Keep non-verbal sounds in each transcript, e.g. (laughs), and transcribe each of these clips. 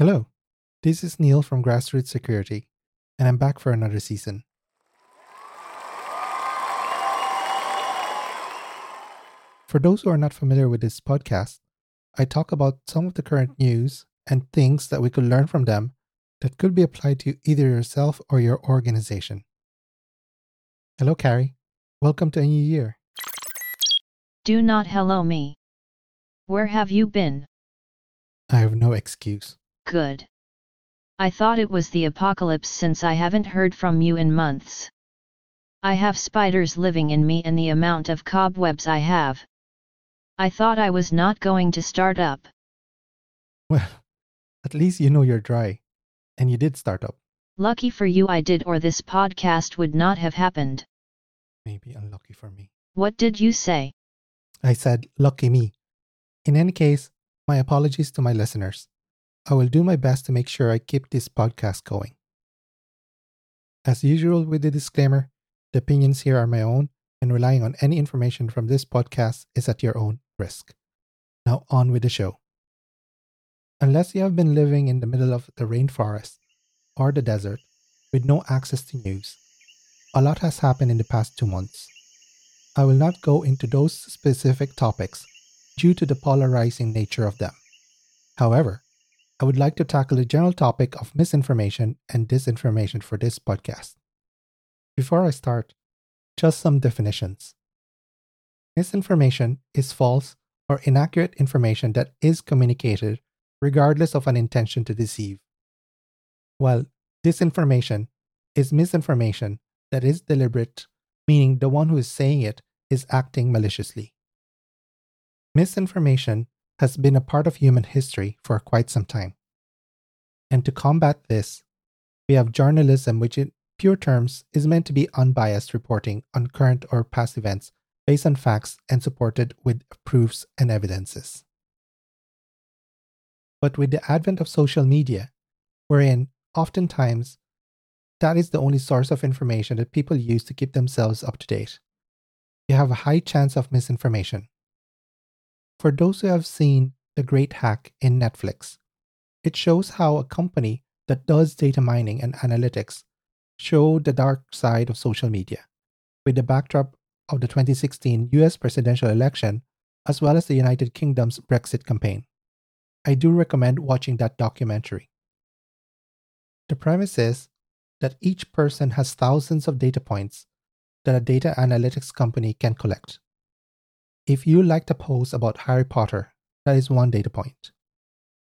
Hello, this is Neil from Grassroots Security, and I'm back for another season. For those who are not familiar with this podcast, I talk about some of the current news and things that we could learn from them that could be applied to either yourself or your organization. Hello, Carrie. Welcome to a new year. Do not hello me. Where have you been? I have no excuse. Good. I thought it was the apocalypse since I haven't heard from you in months. I have spiders living in me and the amount of cobwebs I have. I thought I was not going to start up. Well, at least you know you're dry, and you did start up. Lucky for you I did or this podcast would not have happened. Maybe unlucky for me. What did you say? I said, lucky me. In any case, my apologies to my listeners. I will do my best to make sure I keep this podcast going. As usual with the disclaimer, the opinions here are my own, and relying on any information from this podcast is at your own risk. Now, on with the show. Unless you have been living in the middle of the rainforest or the desert with no access to news, a lot has happened in the past two months. I will not go into those specific topics due to the polarizing nature of them. However, I would like to tackle the general topic of misinformation and disinformation for this podcast. Before I start, just some definitions. Misinformation is false or inaccurate information that is communicated regardless of an intention to deceive. While disinformation is misinformation that is deliberate, meaning the one who is saying it is acting maliciously. Misinformation has been a part of human history for quite some time. And to combat this, we have journalism, which in pure terms is meant to be unbiased reporting on current or past events based on facts and supported with proofs and evidences. But with the advent of social media, wherein oftentimes that is the only source of information that people use to keep themselves up to date, you have a high chance of misinformation. For those who have seen The Great Hack in Netflix, it shows how a company that does data mining and analytics show the dark side of social media, with the backdrop of the 2016 US presidential election as well as the United Kingdom's Brexit campaign. I do recommend watching that documentary. The premise is that each person has thousands of data points that a data analytics company can collect. If you liked a post about Harry Potter, that is one data point.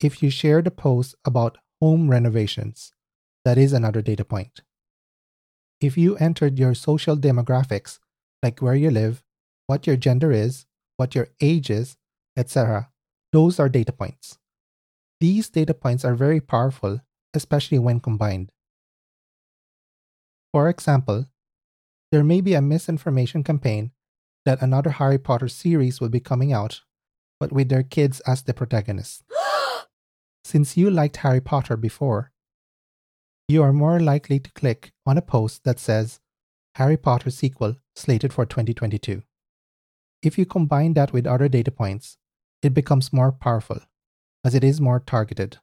If you shared a post about home renovations, that is another data point. If you entered your social demographics, like where you live, what your gender is, what your age is, etc., those are data points. These data points are very powerful, especially when combined. For example, there may be a misinformation campaign that another Harry Potter series will be coming out, but with their kids as the protagonists. Since you liked Harry Potter before, you are more likely to click on a post that says Harry Potter sequel slated for 2022. If you combine that with other data points, it becomes more powerful as it is more targeted,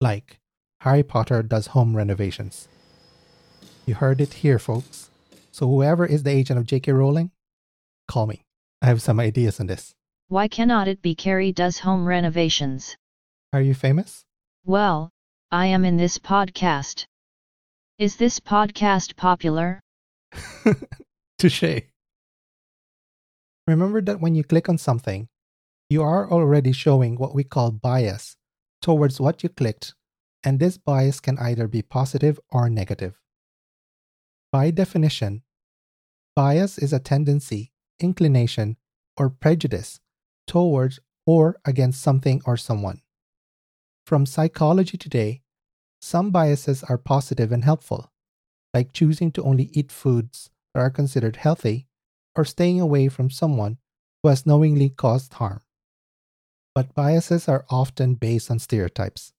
like Harry Potter does home renovations. You heard it here, folks. So, whoever is the agent of J.K. Rowling, Call me. I have some ideas on this. Why cannot it be Carrie does home renovations? Are you famous? Well, I am in this podcast. Is this podcast popular? (laughs) Touche. Remember that when you click on something, you are already showing what we call bias towards what you clicked, and this bias can either be positive or negative. By definition, bias is a tendency inclination, or prejudice towards or against something or someone. From Psychology Today, some biases are positive and helpful, like choosing to only eat foods that are considered healthy or staying away from someone who has knowingly caused harm. But biases are often based on stereotypes,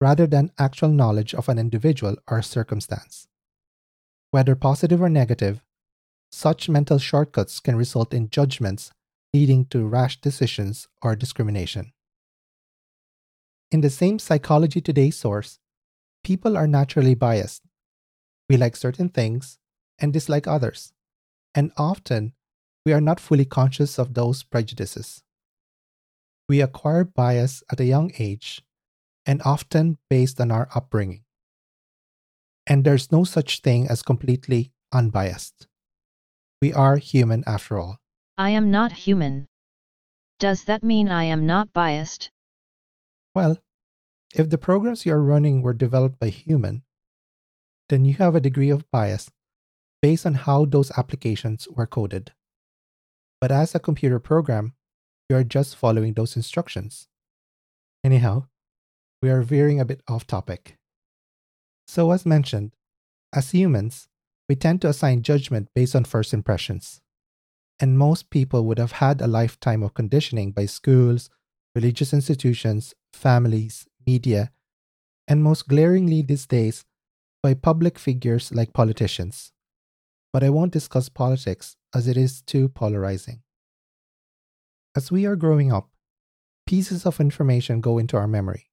rather than actual knowledge of an individual or circumstance. Whether positive or negative, such mental shortcuts can result in judgments leading to rash decisions or discrimination. In the same Psychology Today source, people are naturally biased. We like certain things and dislike others, and often we are not fully conscious of those prejudices. We acquire bias at a young age and often based on our upbringing. And there's no such thing as completely unbiased. We are human after all. I am not human. Does that mean I am not biased? Well, if the programs you are running were developed by human, then you have a degree of bias based on how those applications were coded. But as a computer program, you are just following those instructions. Anyhow, we are veering a bit off topic. So, as mentioned, as humans, we tend to assign judgment based on first impressions. And most people would have had a lifetime of conditioning by schools, religious institutions, families, media, and most glaringly these days, by public figures like politicians. But I won't discuss politics as it is too polarizing. As we are growing up, pieces of information go into our memory.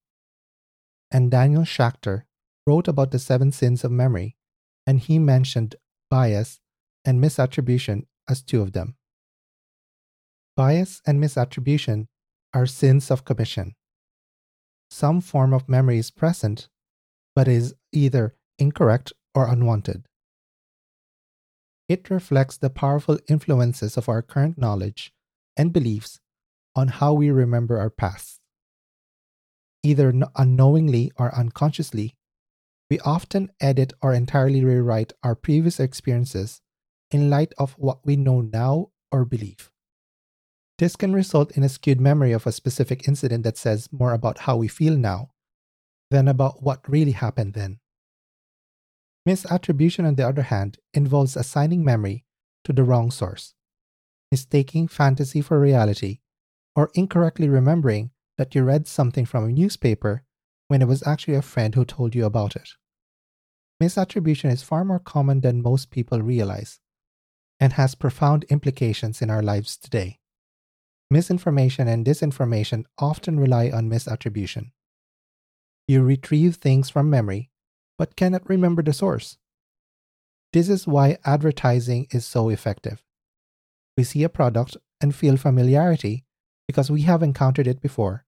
And Daniel Schacter wrote about the seven sins of memory and he mentioned bias and misattribution as two of them. Bias and misattribution are sins of commission. Some form of memory is present, but is either incorrect or unwanted. It reflects the powerful influences of our current knowledge and beliefs on how we remember our past. Either unknowingly or unconsciously, we often edit or entirely rewrite our previous experiences in light of what we know now or believe. This can result in a skewed memory of a specific incident that says more about how we feel now than about what really happened then. Misattribution, on the other hand, involves assigning memory to the wrong source, mistaking fantasy for reality, or incorrectly remembering that you read something from a newspaper when it was actually a friend who told you about it. Misattribution is far more common than most people realize and has profound implications in our lives today. Misinformation and disinformation often rely on misattribution. You retrieve things from memory, but cannot remember the source. This is why advertising is so effective. We see a product and feel familiarity because we have encountered it before,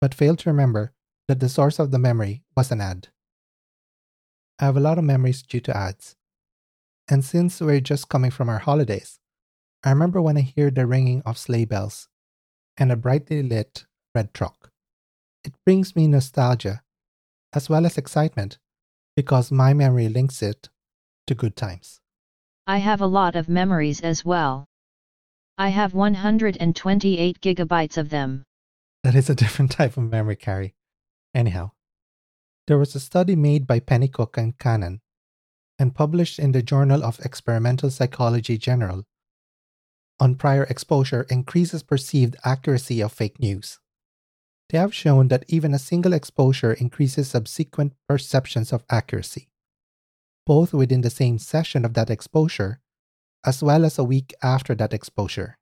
but fail to remember that the source of the memory was an ad. I have a lot of memories due to ads. And since we're just coming from our holidays, I remember when I hear the ringing of sleigh bells and a brightly lit red truck. It brings me nostalgia as well as excitement because my memory links it to good times. I have a lot of memories as well. I have 128 gigabytes of them. That is a (laughs) different type of memory, Carrie. Anyhow, there was a study made by Pennycook and Cannon and published in the Journal of Experimental Psychology General on prior exposure increases perceived accuracy of fake news. They have shown that even a single exposure increases subsequent perceptions of accuracy, both within the same session of that exposure as well as a week after that exposure.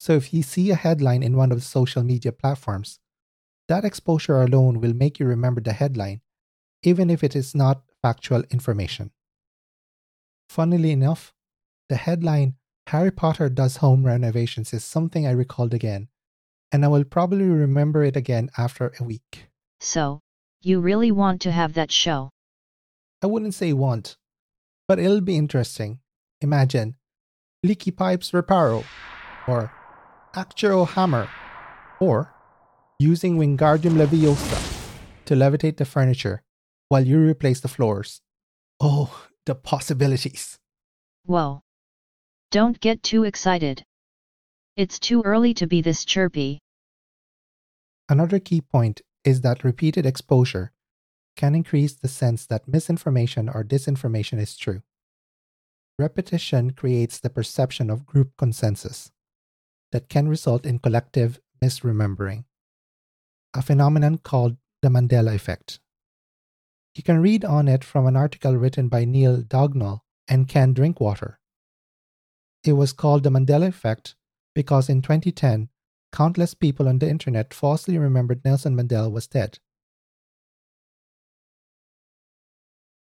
So if you see a headline in one of the social media platforms that exposure alone will make you remember the headline, even if it is not factual information. Funnily enough, the headline Harry Potter does home renovations is something I recalled again, and I will probably remember it again after a week. So, you really want to have that show? I wouldn't say want, but it'll be interesting. Imagine Leaky Pipes Reparo, or Accio Hammer, or using Wingardium Leviosa to levitate the furniture while you replace the floors. Oh, the possibilities. Whoa. Don't get too excited. It's too early to be this chirpy. Another key point is that repeated exposure can increase the sense that misinformation or disinformation is true. Repetition creates the perception of group consensus that can result in collective misremembering a phenomenon called the Mandela effect. You can read on it from an article written by Neil Dagnall and Ken Drinkwater. It was called the Mandela effect because in 2010, countless people on the internet falsely remembered Nelson Mandela was dead.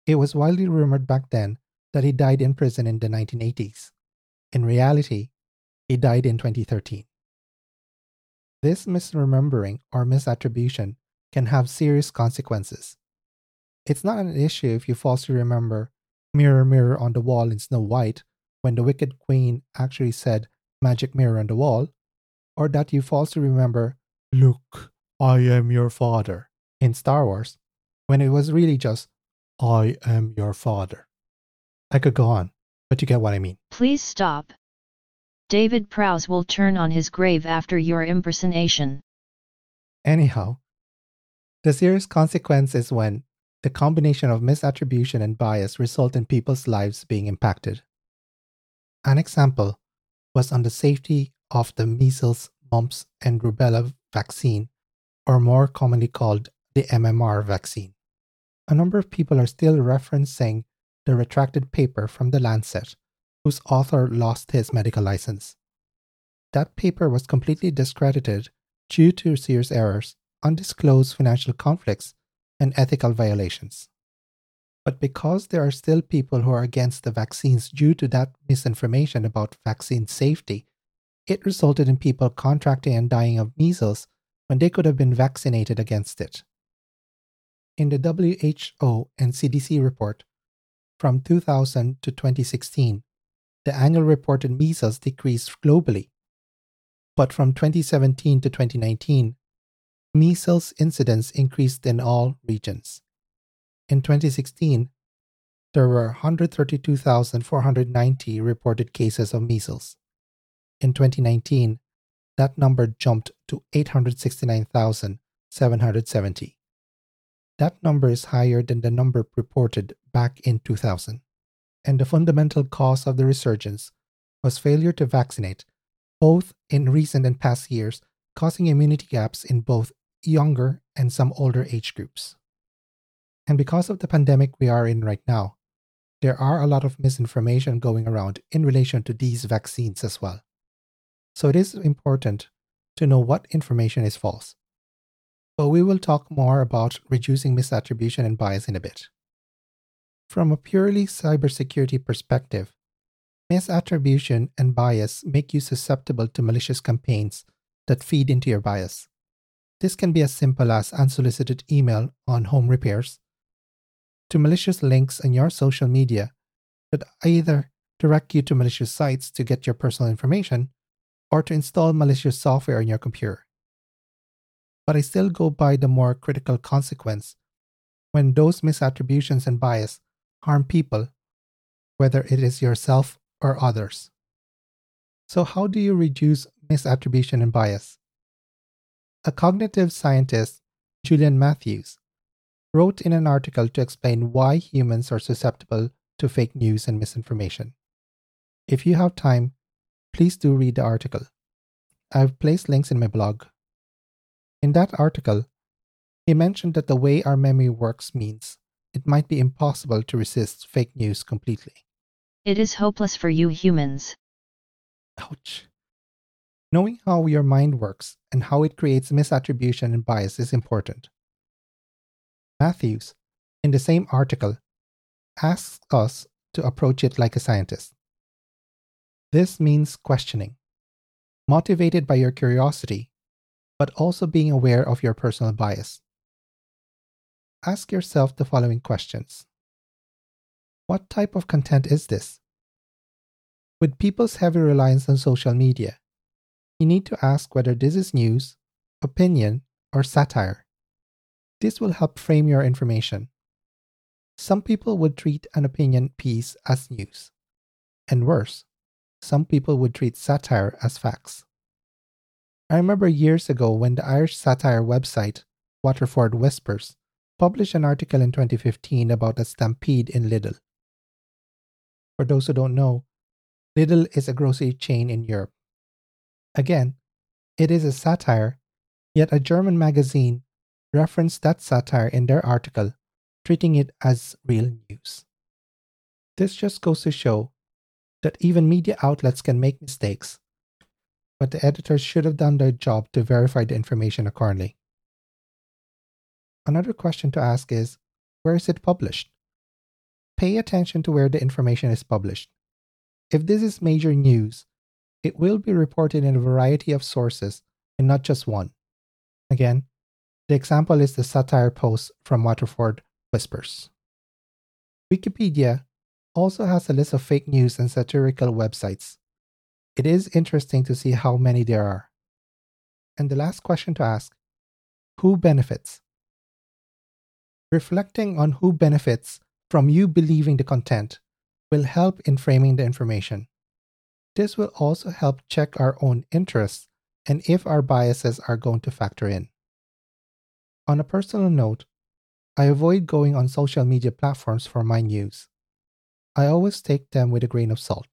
It was widely rumored back then that he died in prison in the 1980s. In reality, he died in 2013. This misremembering or misattribution can have serious consequences. It's not an issue if you falsely remember Mirror, Mirror on the Wall in Snow White when the Wicked Queen actually said Magic Mirror on the Wall, or that you falsely remember Luke, I am your father in Star Wars when it was really just I am your father. I could go on, but you get what I mean. Please stop. David Prowse will turn on his grave after your impersonation. Anyhow, the serious consequence is when the combination of misattribution and bias result in people's lives being impacted. An example was on the safety of the measles, mumps, and rubella vaccine, or more commonly called the MMR vaccine. A number of people are still referencing the retracted paper from The Lancet whose author lost his medical license. That paper was completely discredited due to serious errors, undisclosed financial conflicts, and ethical violations. But because there are still people who are against the vaccines due to that misinformation about vaccine safety, it resulted in people contracting and dying of measles when they could have been vaccinated against it. In the WHO and CDC report from 2000 to 2016, the annual reported measles decreased globally. But from 2017 to 2019, measles incidence increased in all regions. In 2016, there were 132,490 reported cases of measles. In 2019, that number jumped to 869,770. That number is higher than the number reported back in 2000 and the fundamental cause of the resurgence was failure to vaccinate, both in recent and past years, causing immunity gaps in both younger and some older age groups. And because of the pandemic we are in right now, there are a lot of misinformation going around in relation to these vaccines as well. So it is important to know what information is false. But we will talk more about reducing misattribution and bias in a bit. From a purely cybersecurity perspective, misattribution and bias make you susceptible to malicious campaigns that feed into your bias. This can be as simple as unsolicited email on home repairs, to malicious links on your social media that either direct you to malicious sites to get your personal information or to install malicious software on your computer. But I still go by the more critical consequence when those misattributions and bias harm people, whether it is yourself or others. So, how do you reduce misattribution and bias? A cognitive scientist, Julian Matthews, wrote in an article to explain why humans are susceptible to fake news and misinformation. If you have time, please do read the article. I've placed links in my blog. In that article, he mentioned that the way our memory works means it might be impossible to resist fake news completely. It is hopeless for you humans. Ouch. Knowing how your mind works and how it creates misattribution and bias is important. Matthews, in the same article, asks us to approach it like a scientist. This means questioning, motivated by your curiosity, but also being aware of your personal bias ask yourself the following questions What type of content is this? With people's heavy reliance on social media, you need to ask whether this is news, opinion, or satire. This will help frame your information. Some people would treat an opinion piece as news. And worse, some people would treat satire as facts. I remember years ago when the Irish satire website, Waterford Whispers, published an article in 2015 about a stampede in Lidl. For those who don't know, Lidl is a grocery chain in Europe. Again, it is a satire, yet a German magazine referenced that satire in their article, treating it as real news. This just goes to show that even media outlets can make mistakes, but the editors should have done their job to verify the information accordingly. Another question to ask is where is it published? pay attention to where the information is published. If this is major news, it will be reported in a variety of sources and not just one. Again, the example is the satire post from Waterford Whispers. Wikipedia also has a list of fake news and satirical websites. It is interesting to see how many there are. And the last question to ask who benefits? Reflecting on who benefits from you believing the content will help in framing the information. This will also help check our own interests and if our biases are going to factor in. On a personal note, I avoid going on social media platforms for my news. I always take them with a grain of salt.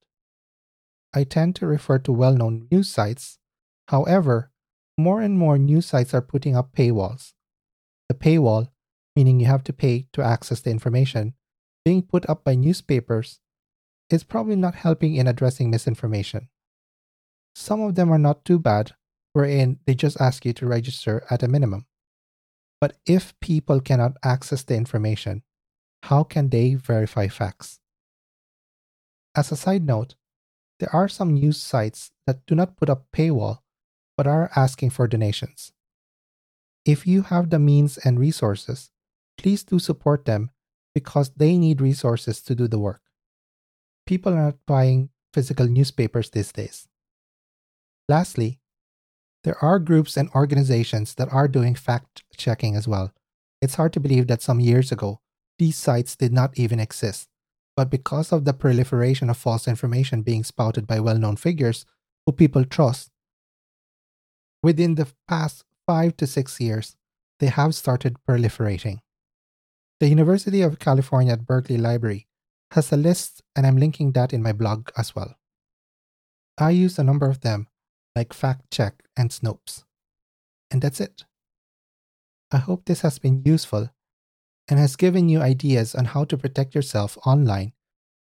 I tend to refer to well known news sites. However, more and more news sites are putting up paywalls. The paywall, meaning you have to pay to access the information, being put up by newspapers, is probably not helping in addressing misinformation. Some of them are not too bad, wherein they just ask you to register at a minimum. But if people cannot access the information, how can they verify facts? As a side note, there are some news sites that do not put up paywall but are asking for donations. If you have the means and resources, please do support them because they need resources to do the work. People are not buying physical newspapers these days. Lastly, there are groups and organizations that are doing fact checking as well. It's hard to believe that some years ago, these sites did not even exist. But because of the proliferation of false information being spouted by well known figures who people trust, within the past five to six years, they have started proliferating. The University of California at Berkeley Library has a list, and I'm linking that in my blog as well. I use a number of them, like Fact Check and Snopes. And that's it. I hope this has been useful and has given you ideas on how to protect yourself online,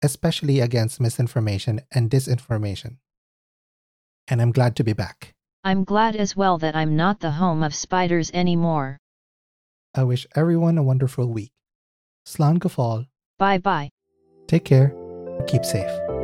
especially against misinformation and disinformation. And I'm glad to be back. I'm glad as well that I'm not the home of spiders anymore. I wish everyone a wonderful week. Slán go fóill. Bye bye. Take care keep safe.